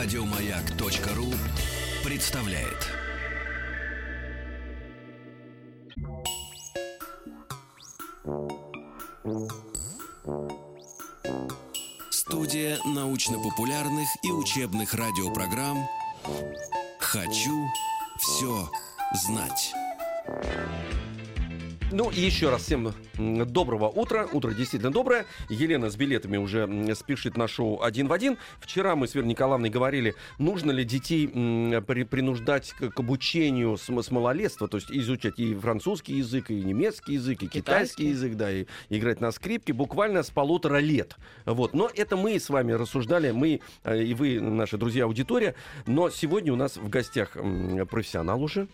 Радиомаяк.ру представляет. Студия научно-популярных и учебных радиопрограмм «Хочу все знать». Ну и еще раз всем доброго утра. Утро действительно доброе. Елена с билетами уже спешит на шоу «Один в один». Вчера мы с Верой Николаевной говорили, нужно ли детей при, принуждать к, обучению с, с малолетства, то есть изучать и французский язык, и немецкий язык, и китайский, китайский язык, да, и, и играть на скрипке буквально с полутора лет. Вот. Но это мы с вами рассуждали, мы э, и вы, наши друзья, аудитория. Но сегодня у нас в гостях профессионал уже,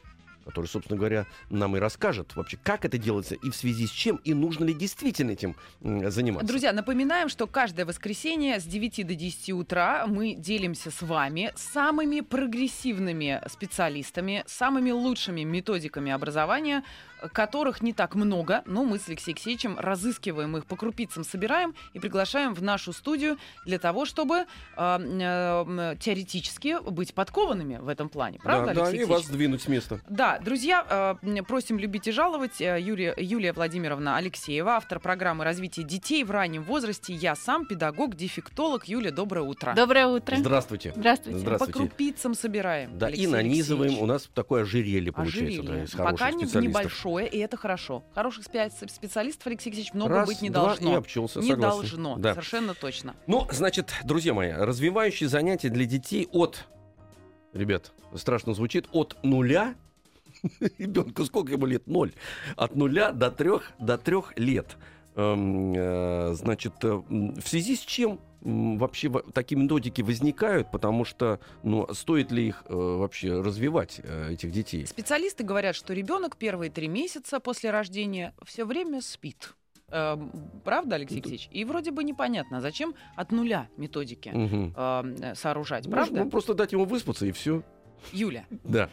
который, собственно говоря, нам и расскажет вообще, как это делается и в связи с чем, и нужно ли действительно этим заниматься. Друзья, напоминаем, что каждое воскресенье с 9 до 10 утра мы делимся с вами самыми прогрессивными специалистами, самыми лучшими методиками образования которых не так много, но мы с Алексеем Алексеевичем разыскиваем их по крупицам, собираем и приглашаем в нашу студию для того, чтобы э, э, теоретически быть подкованными в этом плане. Правда, да, Алексей да, и вас сдвинуть с места. Да, друзья, э, просим любить и жаловать. Э, Юрия, Юлия Владимировна Алексеева, автор программы развития детей в раннем возрасте. Я сам педагог, дефектолог. Юлия, доброе утро. Доброе утро. Здравствуйте. Здравствуйте. Здравствуйте. По крупицам собираем. Да, Алексей и нанизываем. Алексеевич. У нас такое ожерелье получается. Ожерелье. Да, из Пока не специалистов. Небольшое, и это хорошо. Хороших спе- специалистов, Алексей Алексеевич, много Раз, быть не два, должно. и обчелся, не согласен. должно, Да. совершенно точно. Ну, значит, друзья мои, развивающие занятия для детей от, ребят, страшно звучит, от нуля, ребенку сколько ему лет? Ноль. От нуля до трех, до трех лет. Эм, э, Значит, э, в связи с чем вообще во- такие методики возникают, потому что, ну, стоит ли их э, вообще развивать, э, этих детей? Специалисты говорят, что ребенок первые три месяца после рождения все время спит. Эм, Правда, Алексей. Алексеевич? И вроде бы непонятно, зачем от нуля методики э, сооружать, правда? ну, просто дать ему выспаться и все. Юля, Да.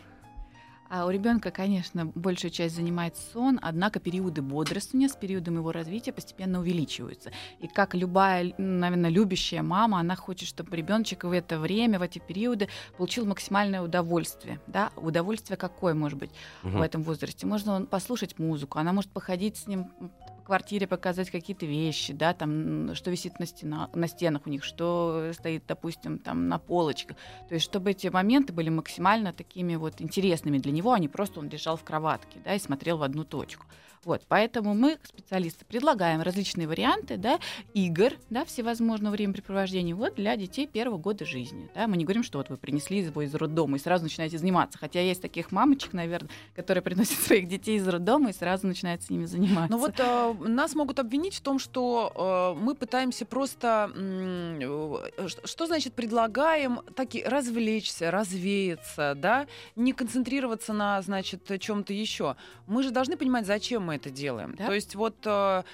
А у ребенка, конечно, большая часть занимает сон, однако периоды бодрствования с периодом его развития постепенно увеличиваются. И как любая, наверное, любящая мама, она хочет, чтобы ребеночек в это время, в эти периоды получил максимальное удовольствие. Да? Удовольствие какое может быть Мгм. в этом возрасте? Можно послушать музыку, она может походить с ним по квартире, показать какие-то вещи, да, там, что висит на, стена, на стенах у них, что стоит, допустим, там на полочках. То есть, чтобы эти моменты были максимально такими вот интересными для него, а не просто он лежал в кроватке, да, и смотрел в одну точку. Вот, поэтому мы, специалисты, предлагаем различные варианты, да, игр, да, всевозможного времяпрепровождения, вот, для детей первого года жизни, да. Мы не говорим, что вот вы принесли его из роддома и сразу начинаете заниматься, хотя есть таких мамочек, наверное, которые приносят своих детей из роддома и сразу начинают с ними заниматься. ну вот э, нас могут обвинить в том, что э, мы пытаемся просто... э, что значит предлагаем таки развлечься, развеяться, да? Не концентрироваться на, значит, чем-то еще. Мы же должны понимать, зачем мы это делаем. Да. То есть вот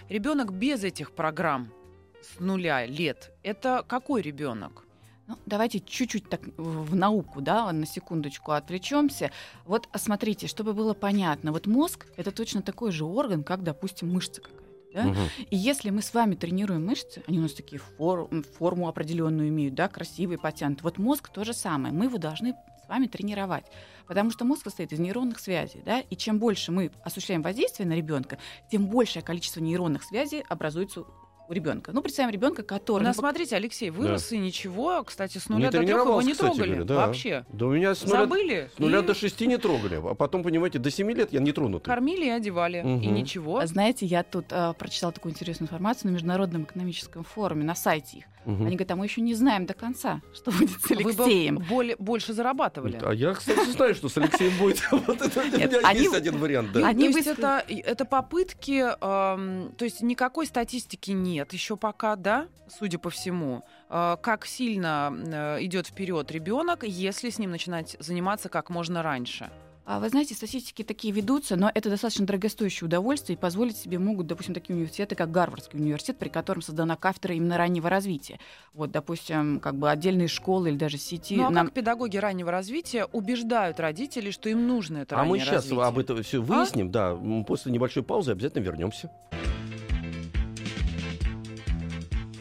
ребенок без этих программ с нуля лет, это какой ребенок? Ну, давайте чуть-чуть так в науку, да, на секундочку отвлечемся. Вот смотрите, чтобы было понятно, вот мозг это точно такой же орган, как, допустим, мышца какая-то. Да? Мгм. И если мы с вами тренируем мышцы, они у нас такие фор- форму определенную имеют, да, красивые, потянутые. Вот мозг то же самое. Мы его должны с вами тренировать. Потому что мозг состоит из нейронных связей, да, и чем больше мы осуществляем воздействие на ребенка, тем большее количество нейронных связей образуется у ребенка. Ну, представим ребенка, У который... нас, ну, смотрите, Алексей, вырос и ничего, кстати, с Не нуля до трех его не кстати трогали говоря, да. вообще. Да у меня с нуля, Забыли? с нуля и до шести не трогали, а потом, понимаете, до семи лет я не тронутый. Кормили и одевали. И Мгм. ничего. Знаете, я тут а, прочитала такую интересную информацию на Международном экономическом форуме, на сайте их. Мгм. Они говорят, а мы еще не знаем до конца, что будет с Вы бы Алексеем. более- больше зарабатывали. А я, кстати, знаю, что с Алексеем будет. Вот это у меня есть один вариант, да. Они то есть это, это попытки, то есть никакой статистики нет еще пока, да, судя по всему. Э, как сильно э, идет вперед ребенок, если с ним начинать заниматься как можно раньше. А Вы знаете, статистики такие ведутся, но это достаточно дорогостоящее удовольствие, и позволить себе могут, допустим, такие университеты, как Гарвардский университет, при котором создана кафедра именно раннего развития. Вот, допустим, как бы отдельные школы или даже сети. Ну а нам- как педагоги раннего развития убеждают родителей, что им нужно это А мы раннее сейчас развитие? об этом все выясним, да. М, После небольшой паузы обязательно вернемся.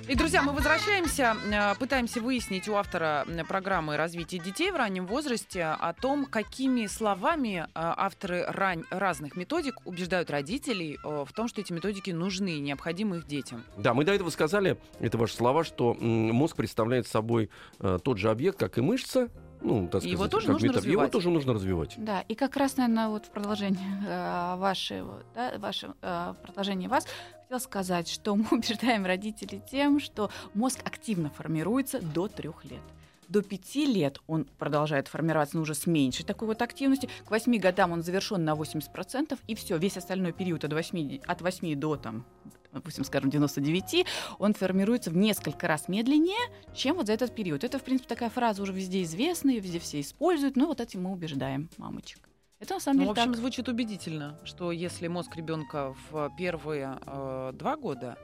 И, друзья, мы возвращаемся, э, пытаемся выяснить у автора программы развития детей в раннем возрасте о том, какими словами э, авторы рань... разных методик убеждают родителей э, в том, что эти методики нужны и необходимы их детям. Да, мы до этого сказали, это ваши слова, что мозг представляет собой тот же объект, как и мышца, ну, так сказать, его тоже нужно метод. развивать. Его тоже нужно развивать. Да, и как раз, наверное, вот в продолжение э, вашего, да, ваше э, продолжение вас хотел сказать, что мы убеждаем родителей тем, что мозг активно формируется до трех лет. До пяти лет он продолжает формироваться, но уже с меньшей такой вот активностью. К восьми годам он завершен на 80%, и все, весь остальной период от 8, от 8 до там, допустим, скажем, 99, он формируется в несколько раз медленнее, чем вот за этот период. Это, в принципе, такая фраза уже везде известная, везде все используют, но вот этим мы убеждаем мамочек. Это на самом ну, деле в общем, так. звучит убедительно, что если мозг ребенка в первые э, два года,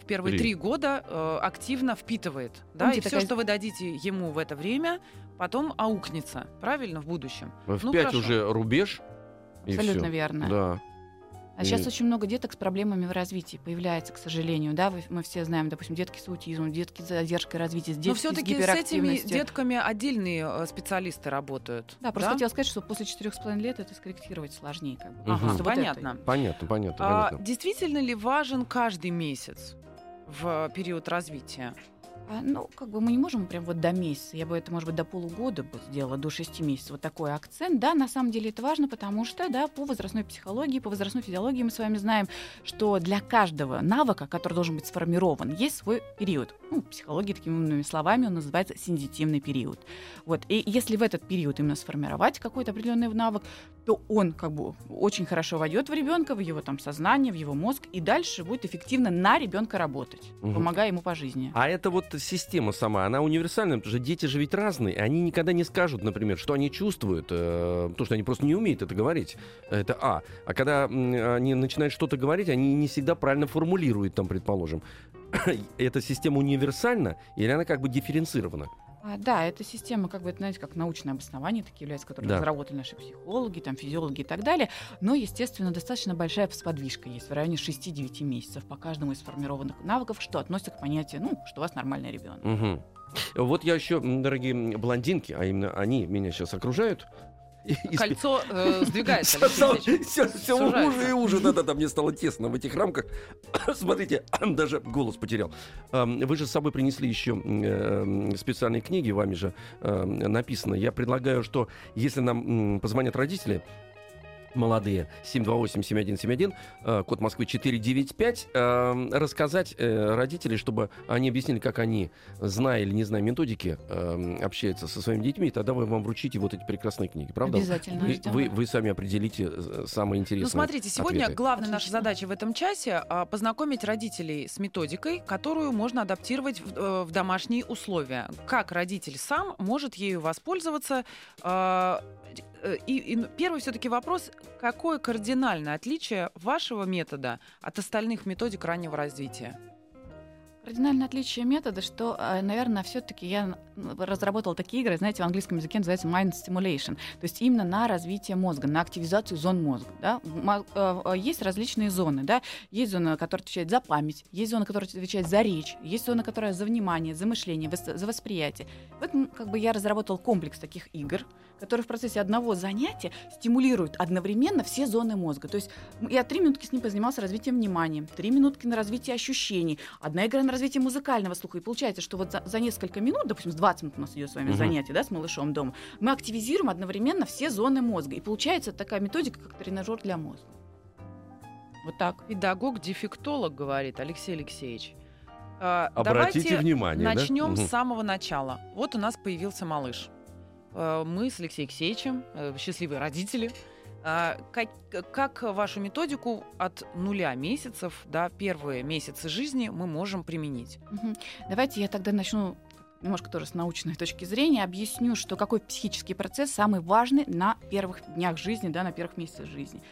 в первые три, три года э, активно впитывает, да, Помните, и все, такая... что вы дадите ему в это время, потом аукнется, правильно, в будущем. В ну, пять уже рубеж. Абсолютно верно. Да. А сейчас очень много деток с проблемами в развитии появляется, к сожалению. Да, мы все знаем, допустим, детки с аутизмом, детки с задержкой развития, детки Но все-таки с, с этими детками отдельные э, специалисты работают. Да, просто да? хотела сказать, что после четырех с половиной лет это скорректировать сложнее. Как бы. ага, вот понятно. Это... Понятно, понятно, а, понятно. Действительно ли важен каждый месяц в период развития? А, ну, как бы мы не можем прям вот до месяца. Я бы это, может быть, до полугода бы сделала, до шести месяцев. Вот такой акцент. Да, на самом деле это важно, потому что, да, по возрастной психологии, по возрастной физиологии мы с вами знаем, что для каждого навыка, который должен быть сформирован, есть свой период. Ну, психологии такими умными словами он называется сензитивный период. Вот. И если в этот период именно сформировать какой-то определенный навык, то он как бы очень хорошо войдет в ребенка, в его там сознание, в его мозг, и дальше будет эффективно на ребенка работать, угу. помогая ему по жизни. А это вот система сама, она универсальная, потому что дети же ведь разные, они никогда не скажут, например, что они чувствуют, э, то, что они просто не умеют это говорить. Это А. А когда э, они начинают что-то говорить, они не всегда правильно формулируют, там, предположим. Эта система универсальна или она как бы дифференцирована? А, да, эта система, как бы, знаете, как научное обоснование, такие являются, которые да. разработали наши психологи, там, физиологи и так далее. Но, естественно, достаточно большая сподвижка есть в районе 6-9 месяцев по каждому из сформированных навыков, что относится к понятию, ну, что у вас нормальный ребенок. Угу. Вот я еще, дорогие блондинки, а именно они меня сейчас окружают, Кольцо э, сдвигается. Все, все уже и уже. Да-да-да, мне стало тесно в этих рамках. Смотрите, даже голос потерял. Вы же с собой принесли еще э, специальные книги, вами же написано. Я предлагаю, что если нам позвонят родители, молодые 728-7171, э, код Москвы 495, э, рассказать э, родителей, чтобы они объяснили, как они, зная или не зная методики, общаются со своими детьми, и тогда вы вам вручите вот эти прекрасные книги, правда? Обязательно. Вы, вы, вы сами определите самые интересные Ну, смотрите, сегодня ответы. главная наша задача в этом часе а, познакомить родителей с методикой, которую можно адаптировать в, в домашние условия. Как родитель сам может ею воспользоваться а, Э, и, и первый все-таки вопрос, какое кардинальное отличие вашего метода от остальных методик раннего развития? Кардинальное отличие метода, что, э, наверное, все-таки я разработала такие игры, знаете, в английском языке называется mind stimulation, то есть именно на развитие мозга, на активизацию зон мозга. Да? Э, есть различные зоны, да? есть зона, которая отвечает за память, есть зона, которая отвечает за речь, есть зона, которая за внимание, за мышление, за восприятие. Поэтому как бы я разработал комплекс таких игр, которые в процессе одного занятия стимулируют одновременно все зоны мозга. То есть я три минутки с ним позанимался развитием внимания, три минутки на развитие ощущений, одна игра на развитие музыкального слуха. И получается, что вот за, за несколько минут, допустим, 20 минут у нас идет с вами угу. занятие да, с малышом дома, мы активизируем одновременно все зоны мозга. И получается такая методика, как тренажер для мозга. Вот так. Педагог-дефектолог, говорит Алексей Алексеевич. А, Обратите Давайте внимание. Начнем да? с самого начала. Вот у нас появился малыш. Э, мы с Алексеем Алексеевичем, э, счастливые родители, как, как вашу методику от нуля месяцев до первые месяцы жизни мы можем применить? Давайте я тогда начну немножко тоже с научной точки зрения, объясню, что какой психический процесс самый важный на первых днях жизни, да, на первых месяцах жизни.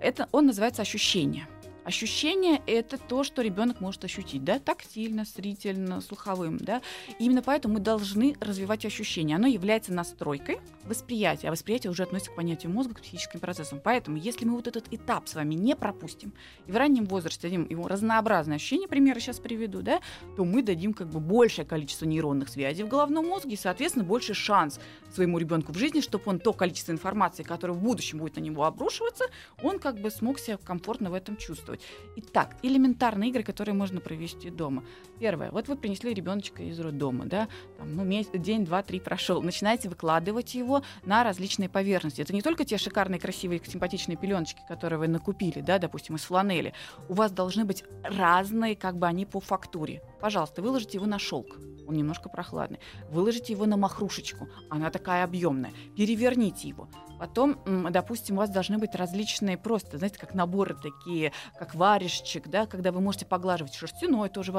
Это он называется ощущение. Ощущение это то, что ребенок может ощутить, да, тактильно, зрительно, слуховым, да. И именно поэтому мы должны развивать ощущение. Оно является настройкой восприятия, а восприятие уже относится к понятию мозга, к психическим процессам. Поэтому, если мы вот этот этап с вами не пропустим, и в раннем возрасте дадим его разнообразное ощущение, примеры сейчас приведу, да, то мы дадим как бы большее количество нейронных связей в головном мозге и, соответственно, больше шанс своему ребенку в жизни, чтобы он то количество информации, которое в будущем будет на него обрушиваться, он как бы смог себя комфортно в этом чувствовать. Итак, элементарные игры, которые можно провести дома. Первое. Вот вы принесли ребеночка из роддома, да, там, ну, месяц, день, два, три прошел. Начинаете выкладывать его на различные поверхности. Это не только те шикарные, красивые, симпатичные пеленочки, которые вы накупили, да, допустим, из фланели. У вас должны быть разные, как бы они по фактуре. Пожалуйста, выложите его на шелк он немножко прохладный. Выложите его на махрушечку, она такая объемная. Переверните его. Потом, допустим, у вас должны быть различные просто, знаете, как наборы такие, как варежчик, да, когда вы можете поглаживать шерстяной, тоже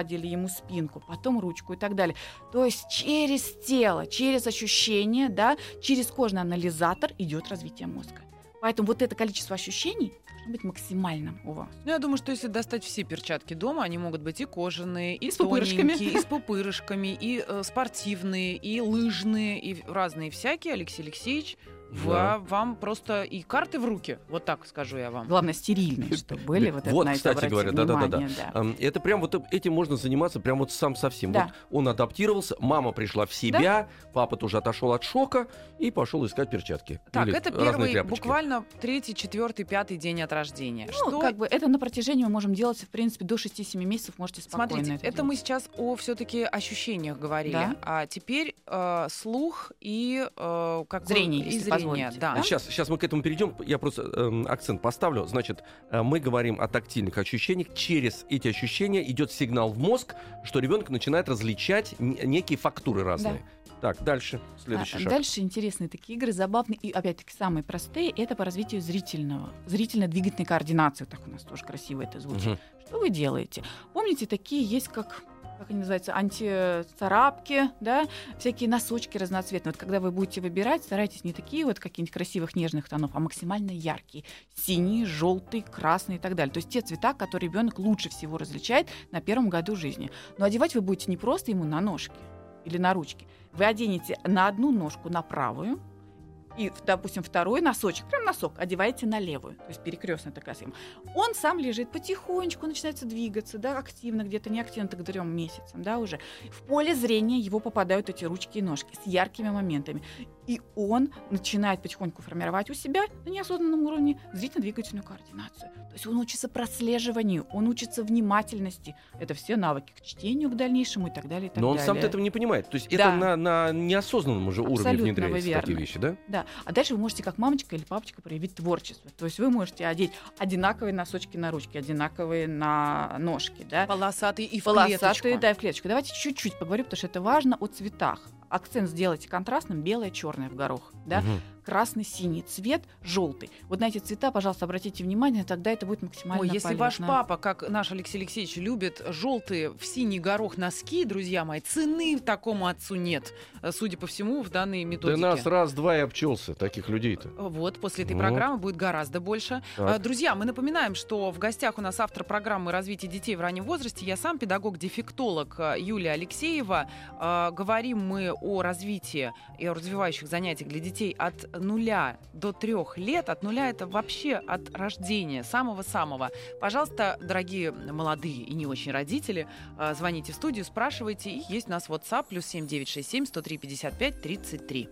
прогладили ему спинку, потом ручку и так далее. То есть через тело, через ощущение, да, через кожный анализатор идет развитие мозга. Поэтому вот это количество ощущений должно быть максимальным у вас. Ну, я думаю, что если достать все перчатки дома, они могут быть и кожаные, и, и с пупырышками, и с пупырышками, и э, спортивные, и лыжные, и разные всякие. Алексей Алексеевич да. вам просто и карты в руки, вот так скажу я вам. Главное, стерильные, чтобы были. Вот, вот кстати говоря, да-да-да. Это прям вот этим можно заниматься прям вот сам совсем. Да. Вот он адаптировался, мама пришла в себя, да? папа тоже отошел от шока и пошел искать перчатки. Так, Или это первый, буквально третий, четвертый, пятый день от рождения. Ну, Что... как бы это на протяжении мы можем делать, в принципе, до 6-7 месяцев можете спокойно Смотрите, это, это мы сейчас о все-таки ощущениях говорили. Да? А теперь э, слух и э, как зрение, и зрение зрения, да. Сейчас, сейчас мы к этому перейдем. Я просто э, акцент поставлю. Значит, э, мы говорим о тактильных ощущениях. Через эти ощущения идет сигнал в мозг, что ребенок начинает различать некие фактуры разные. Да. Так, дальше, следующий а, шаг. Дальше интересные такие игры, забавные и, опять-таки, самые простые, это по развитию зрительного, зрительно-двигательной координации, так у нас тоже красиво это звучит. Угу. Что вы делаете? Помните, такие есть, как как они называются, антицарапки, да, всякие носочки разноцветные. Вот когда вы будете выбирать, старайтесь не такие вот каких-нибудь красивых нежных тонов, а максимально яркие. Синий, желтый, красный и так далее. То есть те цвета, которые ребенок лучше всего различает на первом году жизни. Но одевать вы будете не просто ему на ножки или на ручки. Вы оденете на одну ножку на правую, и, допустим, второй носочек, прям носок, одеваете на левую, то есть перекрестная такая схема. Он сам лежит потихонечку, начинается двигаться, да, активно, где-то не активно, так трем месяцам, да, уже. В поле зрения его попадают эти ручки и ножки с яркими моментами. И он начинает потихоньку формировать у себя на неосознанном уровне зрительно-двигательную координацию. То есть он учится прослеживанию, он учится внимательности. Это все навыки к чтению, к дальнейшему и так далее. И так Но он далее. сам этого не понимает. То есть да. это на, на неосознанном уже Абсолютно уровне внедряются такие вещи, да? Да. А дальше вы можете как мамочка или папочка проявить творчество. То есть вы можете одеть одинаковые носочки на ручки, одинаковые на ножки. Да? Полосатые и в Полосатые, клеточку. да, и в клеточку. Давайте чуть-чуть поговорю, потому что это важно о цветах акцент сделайте контрастным, белое, черное в горох, да, угу. красный, синий цвет, желтый. Вот на эти цвета, пожалуйста, обратите внимание, тогда это будет максимально Ой, если полезно. ваш папа, как наш Алексей Алексеевич, любит желтые в синий горох носки, друзья мои, цены такому отцу нет, судя по всему, в данной методике. Да нас раз-два и обчелся, таких людей-то. Вот, после этой вот. программы будет гораздо больше. Так. Друзья, мы напоминаем, что в гостях у нас автор программы развития детей в раннем возрасте, я сам педагог-дефектолог Юлия Алексеева. Говорим мы о развитии и о развивающих занятиях для детей от нуля до трех лет. От нуля это вообще от рождения, самого-самого. Пожалуйста, дорогие молодые и не очень родители, а, звоните в студию, спрашивайте. И есть у нас WhatsApp плюс 7967 103 55 33.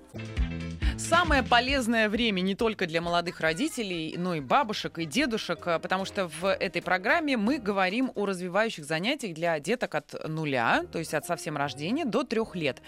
Самое полезное время не только для молодых родителей, но и бабушек, и дедушек, а, потому что в этой программе мы говорим о развивающих занятиях для деток от нуля, то есть от совсем рождения, до трех лет.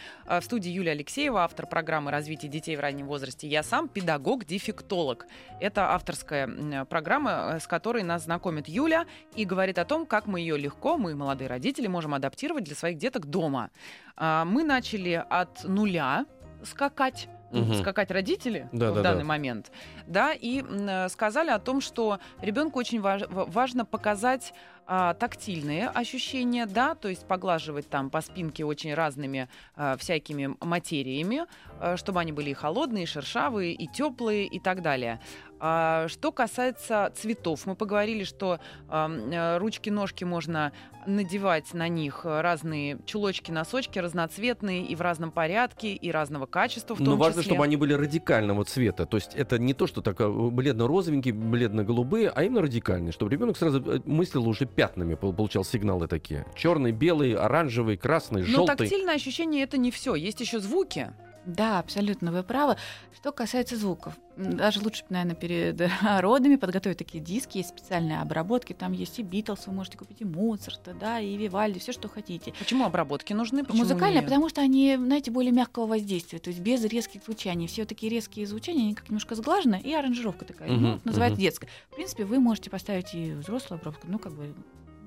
Студии Юлия Алексеева, автор программы развития детей в раннем возрасте. Я сам педагог-дефектолог. Это авторская программа, э, с которой нас знакомит Юля и говорит о том, как мы ее легко, мы, молодые родители, можем адаптировать для своих деток дома. А, мы начали от нуля скакать угу. скакать родители да, в да, данный да. момент, да, и э, сказали о том, что ребенку очень важ, важно показать а, тактильные ощущения, да, то есть поглаживать там по спинке очень разными а, всякими материями, а, чтобы они были и холодные, и шершавые, и теплые, и так далее. А, что касается цветов, мы поговорили, что э, ручки-ножки можно надевать на них разные чулочки, носочки разноцветные и в разном порядке, и разного качества в том Но важно, числе. чтобы они были радикального цвета. То есть это не то, что так бледно-розовенькие, бледно-голубые, а именно радикальные, чтобы ребенок сразу э, мыслил уже пятнами, пол- получал сигналы такие. Черный, белый, оранжевый, красный, Но желтый. тактильное ощущение это не все. Есть еще звуки. Да, абсолютно, вы правы. Что касается звуков, даже лучше, наверное, перед родами подготовить такие диски, есть специальные обработки, там есть и Битлз, вы можете купить и Моцарта, да, и Вивальди, все, что хотите. Почему обработки нужны? Почему Музыкальные, не- потому что они, знаете, более мягкого воздействия, то есть без резких звучаний. Все такие резкие звучания, они как немножко сглажены, и аранжировка такая, Мгм, ну, называется мгм. детская. В принципе, вы можете поставить и взрослую обработку, ну, как бы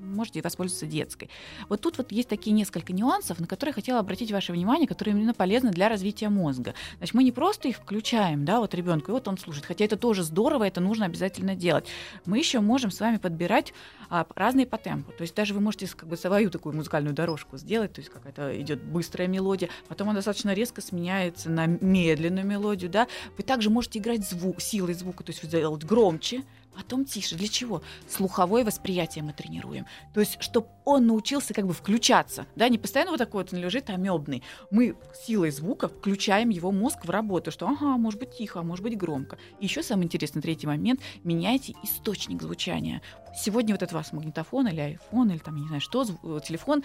можете воспользоваться детской. Вот тут вот есть такие несколько нюансов, на которые я хотела обратить ваше внимание, которые именно полезны для развития мозга. Значит, мы не просто их включаем, да, вот ребенку, и вот он слушает, хотя это тоже здорово, это нужно обязательно делать. Мы еще можем с вами подбирать а, разные по темпу. То есть даже вы можете как бы свою такую музыкальную дорожку сделать, то есть какая-то идет быстрая мелодия, потом она достаточно резко сменяется на медленную мелодию, да. Вы также можете играть звук, силой звука, то есть сделать громче, потом тише. Для чего? Слуховое восприятие мы тренируем. То есть, чтобы он научился как бы включаться, да, не постоянно вот такой вот он лежит амебный. Мы силой звука включаем его мозг в работу, что ага, может быть тихо, а может быть громко. И еще самый интересный третий момент, меняйте источник звучания. Сегодня вот это у вас магнитофон или айфон, или там, не знаю что, э, телефон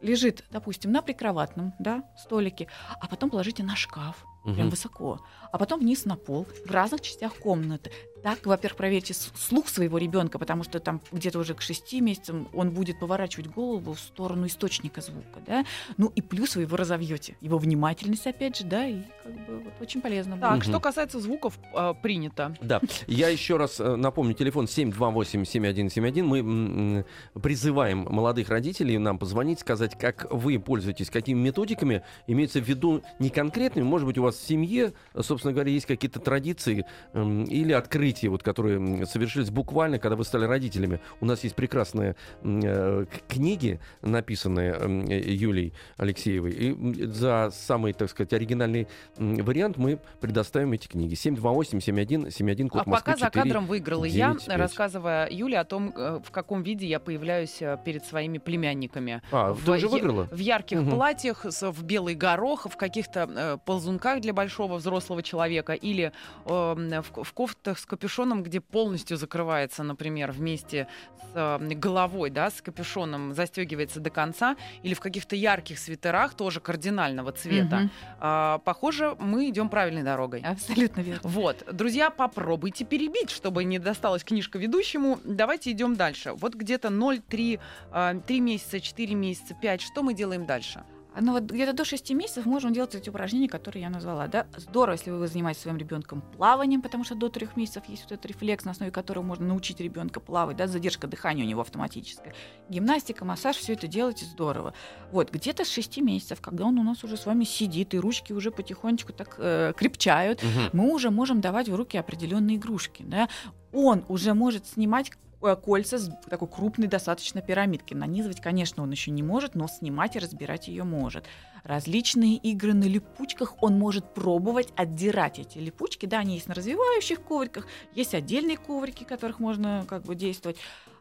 лежит, допустим, на прикроватном да, столике, а потом положите на шкаф, прям Мгм. высоко, а потом вниз на пол, в разных частях комнаты. Так, во-первых, проверьте слух своего ребенка, потому что там где-то уже к шести месяцам он будет поворачивать голову в сторону источника звука, да. Ну и плюс вы его разовьете, его внимательность, опять же, да, и как бы вот очень полезно. будет. Так, Мгм. что касается звуков, э, принято. Да, я еще раз э, напомню, телефон 728-7171. Мы призываем молодых родителей нам позвонить, сказать, как вы пользуетесь, какими методиками. Имеется в виду не конкретными, может быть, у вас в семье, э, собственно говоря, есть какие-то традиции м, или открытия, вот, которые совершились буквально, когда вы стали родителями. У нас есть прекрасные э, книги, написанные м, э, Юлией Алексеевой. И за самый, так сказать, оригинальный вариант мы предоставим эти книги. 728-7171, код А Москвы пока за 4. кадром выиграла я, 9-5. рассказывая Юле о том, э, в каком виде я появляюсь э, перед своими племянниками. А, В- ты уже выиграла? В ярких Мгм. платьях, в белый горох, в каких-то э, ползунках для большого взрослого человека или э, в, в кофтах с капюшоном, где полностью закрывается, например, вместе с э, головой, да, с капюшоном застегивается до конца, или в каких-то ярких свитерах тоже кардинального цвета. Мгм. А, похоже, мы идем правильной дорогой. Абсолютно верно. Вот, друзья, попробуйте перебить, чтобы не досталась книжка ведущему. Давайте идем дальше. Вот где-то 0,3 3 месяца, 4 месяца, 5. Что мы делаем дальше? Ну вот где-то до 6 месяцев можем делать эти упражнения, которые я назвала. Да? Здорово, если вы занимаетесь своим ребенком плаванием, потому что до 3 месяцев есть вот этот рефлекс, на основе которого можно научить ребенка плавать, да, задержка дыхания у него автоматическая. Гимнастика, массаж, все это делайте здорово. Вот, где-то с 6 месяцев, когда он у нас уже с вами сидит, и ручки уже потихонечку так э, крепчают, Мгм. мы уже можем давать в руки определенные игрушки. Да? Он уже может снимать кольца с такой крупной достаточно пирамидки. Нанизывать, конечно, он еще не может, но снимать и разбирать ее может. Различные игры на липучках он может пробовать отдирать эти липучки. Да, они есть на развивающих ковриках, есть отдельные коврики, которых можно как бы действовать.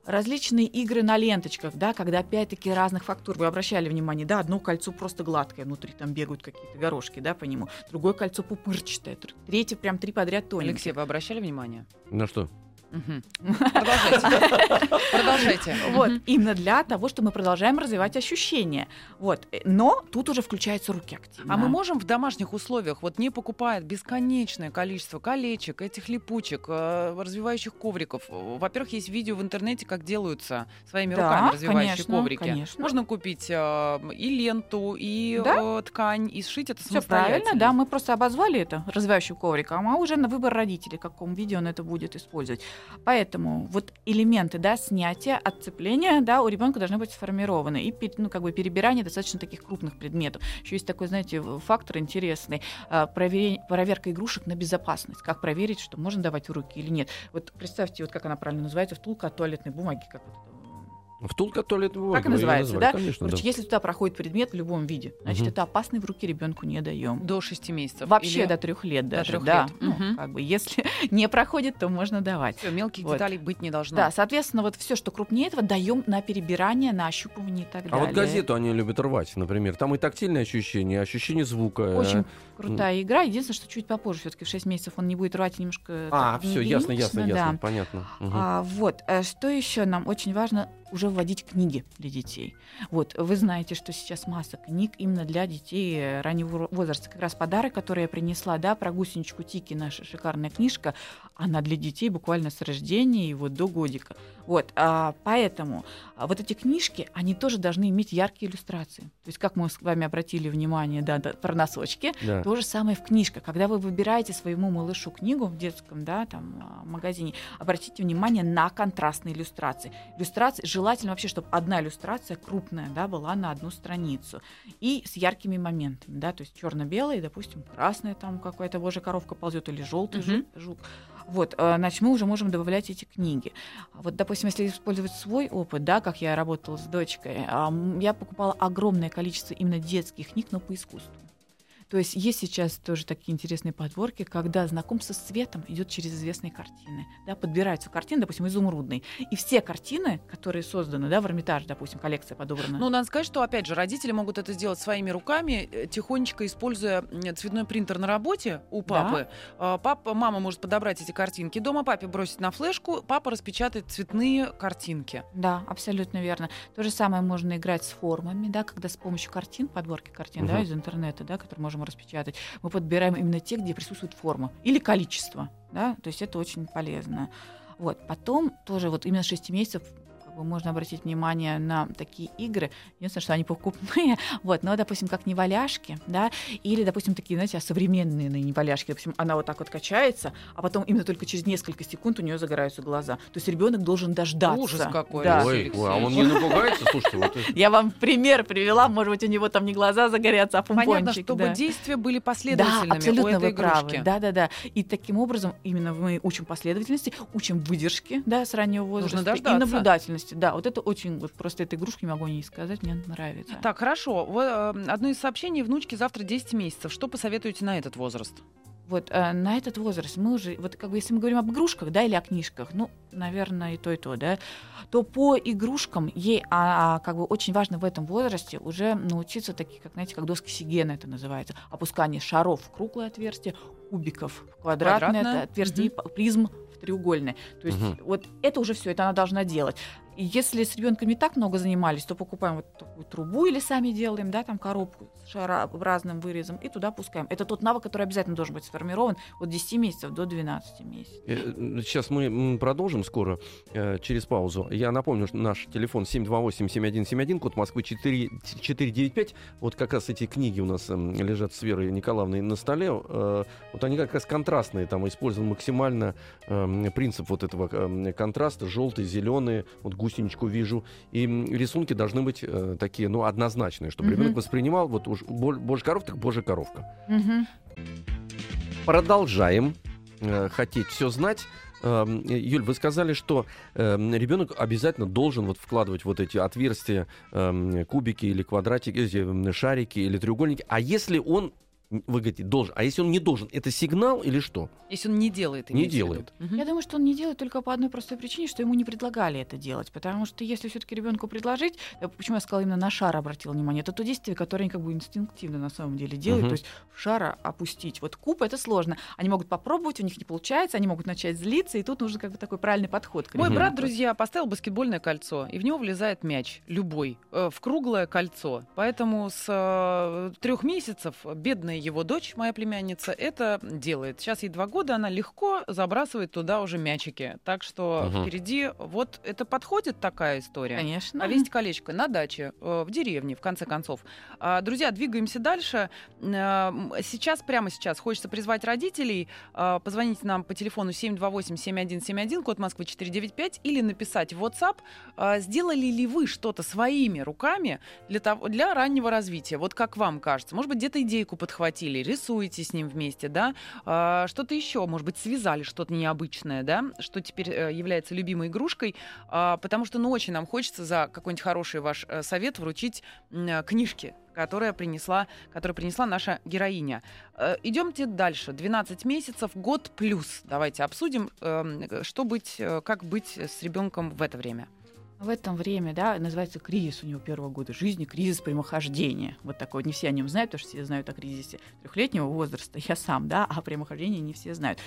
Различные игры на ленточках, да, когда опять-таки разных фактур. Вы обращали внимание, да, одно кольцо просто гладкое, внутри там бегают какие-то горошки, да, по нему. Другое кольцо пупырчатое, тр- третье прям три подряд тоненькие. Алексей, вы обращали внимание? На что? Продолжайте. Продолжайте. Вот, именно для того, что мы продолжаем развивать ощущения. Вот, но тут уже включаются руки активно. А мы можем в домашних условиях, вот не покупая бесконечное количество колечек, этих липучек, э, развивающих ковриков. Во-первых, есть видео в интернете, как делаются своими руками развивающие коврики. конечно. Можно купить э, и ленту, и э, ткань, и сшить это Все самостоятельно. правильно, да, мы просто обозвали это развивающим ковриком, а уже на выбор родителей, в каком виде он это будет использовать. Поэтому вот элементы, да, снятия, отцепления, да, у ребенка должны быть сформированы. И, ну, как бы перебирание достаточно таких крупных предметов. Еще есть такой, знаете, фактор интересный. а, провере- проверка игрушек на безопасность. Как проверить, что можно давать в руки или нет. Вот представьте, вот как она правильно называется, втулка от туалетной бумаги, как вот это, Втулка туалетной бумаги. Так и называется, назвали, да? Конечно, Короче, да. если туда проходит предмет в любом виде, значит, Мгм. это опасный в руки ребенку не даем. До 6 месяцев. Вообще Или- до трех лет До даже. трёх да. лет. Ну, Мгм. как бы, если не проходит, то можно давать. Всё, мелких Вот. деталей быть не должно. Да, соответственно, вот все, что крупнее этого, даем на перебирание, на ощупывание и так А далее. вот газету они любят рвать, например. Там и тактильное ощущение, ощущение звука. э, Очень крутая игра. Единственное, что чуть попозже, все-таки в 6 месяцев он не будет рвать немножко. А, так все, ясно, ясно, единично, ясно, да. понятно. Мгм. А, вот, э, что еще нам очень важно уже вводить книги для детей. Вот, вы знаете, что сейчас масса книг именно для детей э, раннего возраста. Как раз подарок, который я принесла, да, про гусеничку Тики, наша шикарная книжка, она для детей буквально с рождения и вот до годика. Вот, а, поэтому а, вот эти книжки, они тоже должны иметь яркие иллюстрации. То есть, как мы с вами обратили внимание, да, да, про носочки, Да. то же самое в книжках. Когда вы выбираете своему малышу книгу в детском да, там, а, магазине, обратите внимание на контрастные иллюстрации. Иллюстрации желательно вообще, чтобы одна иллюстрация крупная да, была на одну страницу. И с яркими моментами. Да, то есть черно-белый, допустим, красная там какая-то божья коровка ползет или желтый Мгм. жук. Вот, э, значит, мы уже можем добавлять эти книги. Вот, допустим, если использовать свой опыт, да, как я работала с дочкой, я покупала огромное количество именно детских книг, но по искусству. То есть есть сейчас тоже такие интересные подборки, когда знакомство с цветом идет через известные картины. Да, подбираются картины, допустим, изумрудные. И все картины, которые созданы, да, в Эрмитаже, допустим, коллекция подобрана. Ну, надо сказать, что, опять же, родители могут это сделать своими руками, э, тихонечко используя цветной принтер на работе у папы. А, Папа, мама может подобрать эти картинки дома, папе бросить на флешку, папа распечатает цветные картинки. Да, абсолютно верно. То же самое можно играть с формами, да, когда с помощью картин, подборки картин, да, Мгм. из интернета, да, которые можем распечатать, мы подбираем именно те, где присутствует форма или количество, да, то есть это очень полезно. Вот, потом тоже вот именно с 6 месяцев бы можно обратить внимание на такие игры. Единственное, что они покупные. Вот, но, допустим, как неваляшки, да, или, допустим, такие, знаете, современные неваляшки. Допустим, она вот так вот качается, а потом именно только через несколько секунд у нее загораются глаза. То есть ребенок должен дождаться. Ужас какой, Да. Ой, ой, а он не напугается? Слушайте, вот это- Я вам пример привела, может быть, у него там не глаза загорятся, а помпончик. Понятно, чтобы да. действия были Да, последовательными у абсолютно этой вы правы. игрушки. Да, да, да. И таким образом именно мы учим последовательности, учим выдержки, да, с раннего возраста и дождаться. Наблюдательности. Да, вот это очень, вот просто эта игрушка, не могу не сказать, мне нравится. Так, хорошо. Вот, э, одно из сообщений. Внучке завтра 10 месяцев. Что посоветуете на этот возраст? Вот э, на этот возраст мы уже, вот как бы если мы говорим об игрушках, да, или о книжках, ну, наверное, и то, и то, да, то по игрушкам ей а, а, как бы очень важно в этом возрасте уже научиться такие, как, знаете, как доски Сигена это называется, опускание шаров в круглое отверстие, кубиков в квадратное, Квадратное. отверстие, и п- призм в треугольное. То есть Мгм. вот это уже все, это она должна делать. И если с ребенком не так много занимались, то покупаем вот такую трубу или сами делаем, да, там коробку с шарообразным вырезом и туда пускаем. Это тот навык, который обязательно должен быть сформирован от 10 месяцев до 12 месяцев. Э, Сейчас мы продолжим скоро, э, через паузу. Я напомню, что наш телефон 728-7171, код Москвы 4, 495. Вот как раз эти книги у нас м, лежат с Верой Николаевной на столе. Э, Вот они как раз контрастные, там использован максимально эм, принцип вот этого эм, контраста. Желтый, зеленый, вот гусеничку вижу. И рисунки должны быть э, такие, ну, однозначные, чтобы Мгм. ребенок воспринимал, вот уж бо- божья коровка, так божья коровка. Мгм. Продолжаем э, хотеть все знать. Эм, Юль, вы сказали, что эм, ребенок обязательно должен вот вкладывать вот эти отверстия, эм, кубики или квадратики, м, шарики или треугольники. А если он, вы говорите, должен, а если он не должен, это сигнал или что? Если он не делает, Не делает. Мгм. Я думаю, что он не делает только по одной простой причине, что ему не предлагали это делать. Потому что если все-таки ребенку предложить, э, почему я сказала именно на шар обратила внимание, это то действие, которое они как бы инстинктивно на самом деле делают. Мгм. То есть шара опустить. Вот куб это сложно. Они могут попробовать, у них не получается, они могут начать злиться, и тут нужен как бы такой правильный подход. к Мой ребенку. брат, друзья, поставил баскетбольное кольцо, и в него влезает мяч, любой, э, в круглое кольцо. Поэтому с трех месяцев бедная его дочь, моя племянница, это делает. Сейчас ей два года, она легко забрасывает туда уже мячики. Так что Мгм. впереди вот это подходит такая история. Конечно. Повесить колечко на даче, э, в деревне, в конце концов. А, Друзья, двигаемся дальше. М, Сейчас, прямо сейчас, хочется призвать родителей. э, Позвоните нам по телефону 728-7171, код Москвы 495, или написать в WhatsApp, сделали ли вы что-то своими руками для, того, для раннего развития. Вот как вам кажется. Может быть, где-то идейку подхватили захватили, рисуете с ним вместе, да, а, что-то еще, может быть, связали что-то необычное, да, что теперь э, является любимой игрушкой, а, потому что, ну, очень нам хочется за какой-нибудь хороший ваш э, совет вручить э, книжки, которая принесла, которую принесла наша героиня. Идемте дальше. 12 месяцев, год плюс. Давайте обсудим, эм, что быть, как быть с ребенком в это время. В этом время, да, называется кризис у него первого года жизни, кризис прямохождения. Вот такой. Не все о нем знают, потому что все знают о кризисе трехлетнего возраста. Я сам, да, а о прямохождении не все знают.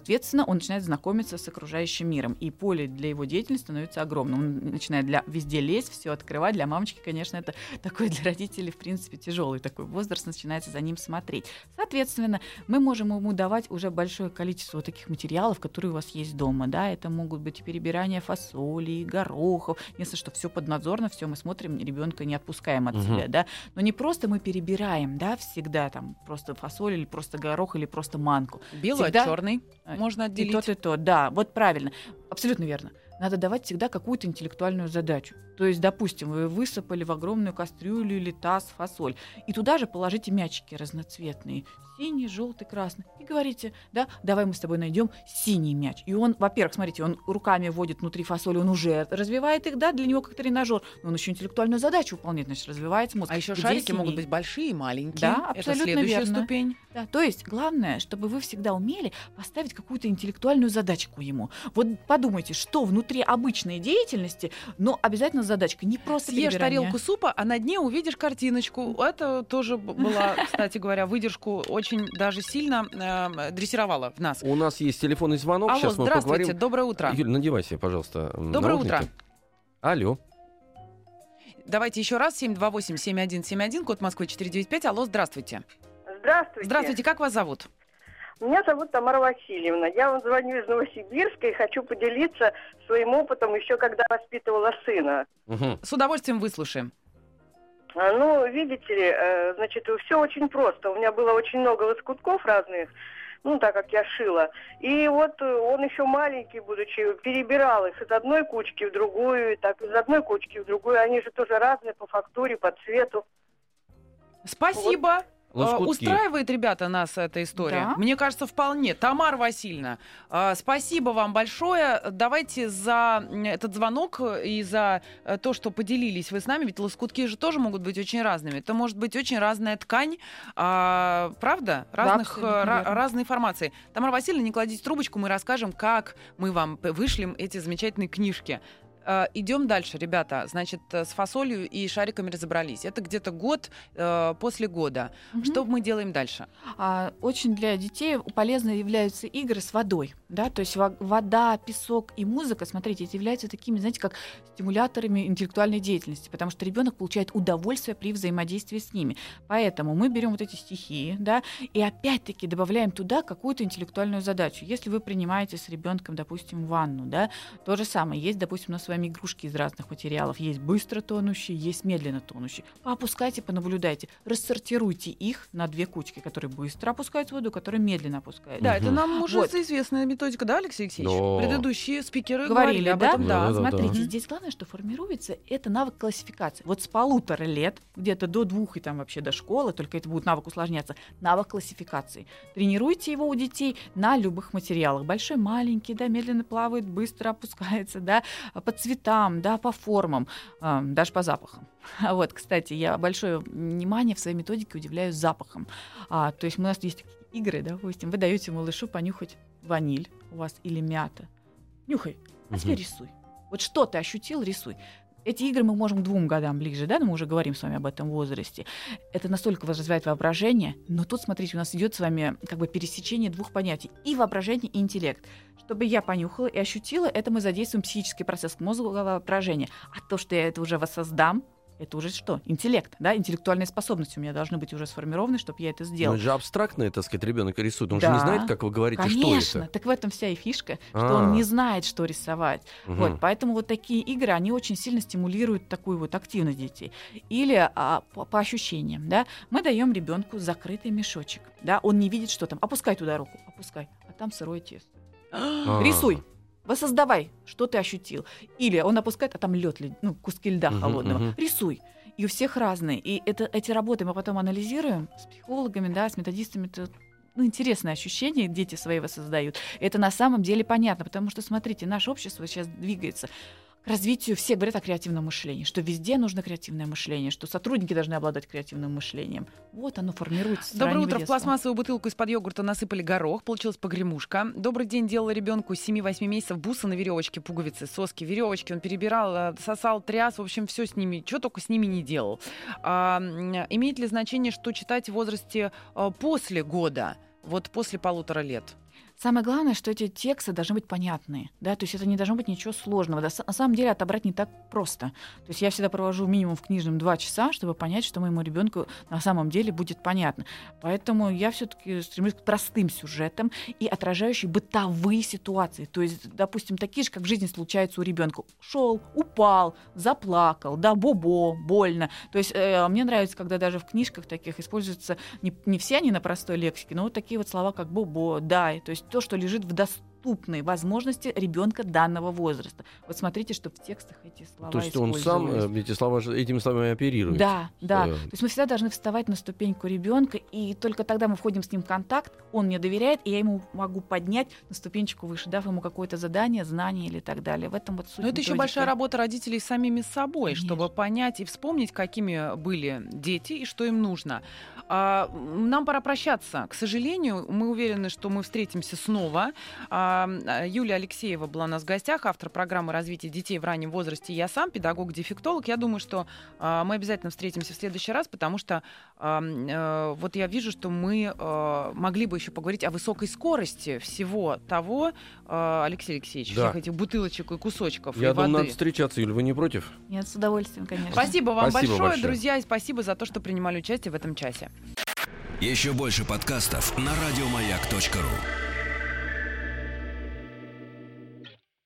Соответственно, он начинает знакомиться с окружающим миром, и поле для его деятельности становится огромным. Он начинает для, везде лезть, все открывать. Для мамочки, конечно, это такой для родителей, в принципе, тяжелый такой возраст, начинается за ним смотреть. Соответственно, мы можем ему давать уже большое количество вот таких материалов, которые у вас есть дома. Да? Это могут быть перебирание фасоли, горохов. Если что, все поднадзорно, все мы смотрим, ребенка не отпускаем от Мгм. себя. Да? Но не просто мы перебираем, да, всегда там просто фасоль или просто горох или просто манку. Белый Всегда- черный Можно И отделить. тот, и тот, да, вот правильно. Абсолютно верно. Надо давать всегда какую-то интеллектуальную задачу. То есть, допустим, вы высыпали в огромную кастрюлю или таз фасоль, и туда же положите мячики разноцветные. Синий, желтый, красный. И говорите, да, давай мы с тобой найдем синий мяч. И он, во-первых, смотрите, он руками вводит внутри фасоли, он уже развивает их, да, для него как тренажер. Но он еще интеллектуальную задачу выполняет, значит, развивается мозг. А еще Где шарики могут синий? быть большие и маленькие. Да, Это абсолютно следующая верно. ступень. Да, то есть главное, чтобы вы всегда умели поставить какую-то интеллектуальную задачку ему. Вот подумайте, что внутри обычной деятельности, но обязательно задачка, не просто Съешь перебирание. тарелку супа, а на дне увидишь картиночку. Это тоже была, кстати говоря, выдержку очень даже сильно э, дрессировала в нас. У нас есть телефонный звонок. Алло, Сейчас мы здравствуйте, поговорим. доброе утро. Юль, надевай себе, пожалуйста, Доброе наушники. утро. Алло. Давайте еще раз, 728-7171, код Москвы 495. Алло, здравствуйте. Здравствуйте. Здравствуйте, как вас зовут? Меня зовут Тамара Васильевна. Я вам звоню из Новосибирска и хочу поделиться своим опытом еще когда воспитывала сына. Мгм. С удовольствием выслушаем. А, Ну, видите ли, э, значит, все очень просто. У меня было очень много лоскутков разных, ну, так как я шила. И вот э, он еще маленький, будучи, перебирал их из одной кучки в другую, и так из одной кучки в другую. Они же тоже разные по фактуре, по цвету. Спасибо. Э, Лоскутки. Устраивает, ребята, нас эта история? Да. Мне кажется, вполне. Тамара Васильевна, э, спасибо вам большое. Давайте за этот звонок и за э, то, что поделились вы с нами, ведь лоскутки же тоже могут быть очень разными. Это может быть очень разная ткань, а, правда? Разных, э, ра- разной формации. Тамара Васильевна, не кладите трубочку, мы расскажем, как мы вам вышлем эти замечательные книжки. Э, Идем дальше, ребята. Значит, э, с фасолью и шариками разобрались. Это где-то год э, после года. Мгм. Что мы делаем дальше? А, очень для детей полезно являются игры с водой, да, то есть во- вода, песок и музыка, смотрите, эти являются такими, знаете, как стимуляторами интеллектуальной деятельности, потому что ребенок получает удовольствие при взаимодействии с ними. Поэтому мы берем вот эти стихии, да, и опять-таки добавляем туда какую-то интеллектуальную задачу. Если вы принимаете с ребенком, допустим, ванну, да, то же самое. Есть, допустим, у нас с вами игрушки из разных материалов. Есть быстро тонущие, есть медленно тонущие. Поопускайте, понаблюдайте, рассортируйте их на две кучки, которые быстро опускают воду, которые медленно опускают. Да, это Мгм. нам уже Вот. известная методика, да, Алексей Алексеевич? Да. Предыдущие спикеры Говорили, говорили об да? этом, да. Да, да, да. Смотрите, Мгм. здесь главное, что формируется, это навык классификации. Вот с полутора лет, где-то до двух и там вообще до школы, только это будет навык усложняться, навык классификации. Тренируйте его у детей на любых материалах. Большой, маленький, да, медленно плавает, быстро опускается, да, по цветам, да, по формам, а, даже по запахам. А Вот, кстати, я большое внимание в своей методике удивляю запахом. А, то есть у нас есть такие игры, да, допустим, вы даете малышу понюхать ваниль у вас или мята. Нюхай, а теперь Мгм. рисуй. Вот что ты ощутил, рисуй. Эти игры мы можем к двум годам ближе, да, но мы уже говорим с вами об этом возрасте. Это настолько развивает воображение, но тут, смотрите, у нас идет с вами как бы пересечение двух понятий. И воображение, и интеллект. Чтобы я понюхала и ощутила, это мы задействуем психический процесс мозгового воображения. А то, что я это уже воссоздам, это уже что? Интеллект, да? Интеллектуальные способности у меня должны быть уже сформированы, чтобы я это Ну, сделала. это же абстрактное, так сказать, ребенок рисует. Он же не Да. знает, как вы говорите, Конечно, что это. так в этом вся и фишка, что А. он не знает, что рисовать. Мгм. Вот, поэтому вот такие игры, они очень сильно стимулируют такую вот активность детей. Или а, по, по ощущениям, да, мы даем ребенку закрытый мешочек, да, он не видит, что там, опускай туда руку, опускай, а там сырое тесто. А. Рисуй, воссоздавай, что ты ощутил. Или он опускает, а там лед, ну, куски льда Мгм, холодного. мгм. Рисуй. И у всех разные. И это, эти работы мы потом анализируем с психологами, да, с методистами. Это ну, интересное ощущение, дети свои воссоздают. Это на самом деле понятно, потому что, смотрите, наше общество сейчас двигается развитию, все говорят о креативном мышлении, что везде нужно креативное мышление, что сотрудники должны обладать креативным мышлением. Вот оно формируется. Доброе утро. В детства. пластмассовую бутылку из-под йогурта насыпали горох. Получилась погремушка. Добрый день. Делала ребенку 7-8 месяцев бусы на веревочке, пуговицы, соски, веревочки. Он перебирал, э, сосал, тряс. В общем, все с ними. Что только с ними не делал. А, имеет ли значение, что читать в возрасте э, после года? Вот после полутора лет. Самое главное, что эти тексты должны быть понятные, да, то есть это не должно быть ничего сложного. Да, на самом деле отобрать не так просто. То есть я всегда провожу минимум в книжном два часа, чтобы понять, что моему ребенку на самом деле будет понятно. Поэтому я все-таки стремлюсь к простым сюжетам и отражающим бытовые ситуации. То есть, допустим, такие же, как в жизни случаются у ребенка. Шел, упал, заплакал, да, бобо, больно. То есть э, мне нравится, когда даже в книжках таких используются не, не все они на простой лексике, но вот такие вот слова, как бобо, дай. То есть то, что лежит в доступной возможности ребенка данного возраста. Вот смотрите, что в текстах эти слова То есть он сам э, эти слова, этими словами оперирует. Да, да. Э, То есть мы всегда должны вставать на ступеньку ребенка, и только тогда мы входим с ним в контакт, он мне доверяет, и я ему могу поднять на ступенечку выше, дав ему какое-то задание, знание или так далее. В этом вот суть. Но это еще большая работа родителей с самими собой, Конечно. чтобы понять и вспомнить, какими были дети и что им нужно. А, нам пора прощаться. К сожалению, мы уверены, что мы встретимся снова. А, Юлия Алексеева была у нас в гостях, автор программы развития детей в раннем возрасте. Я сам педагог-дефектолог. Я думаю, что а, мы обязательно встретимся в следующий раз, потому что а, э, вот я вижу, что мы э, могли бы еще поговорить о высокой скорости всего того, э, Алексей Алексеевич, Да. всех этих бутылочек и кусочков Я и думаю, воды. надо встречаться, Юль, вы не против? Нет, с удовольствием, конечно. Спасибо вам Спасибо большое, большое. друзья, и спасибо за то, что принимали участие в этом часе. Еще больше подкастов на радиомаяк.ру.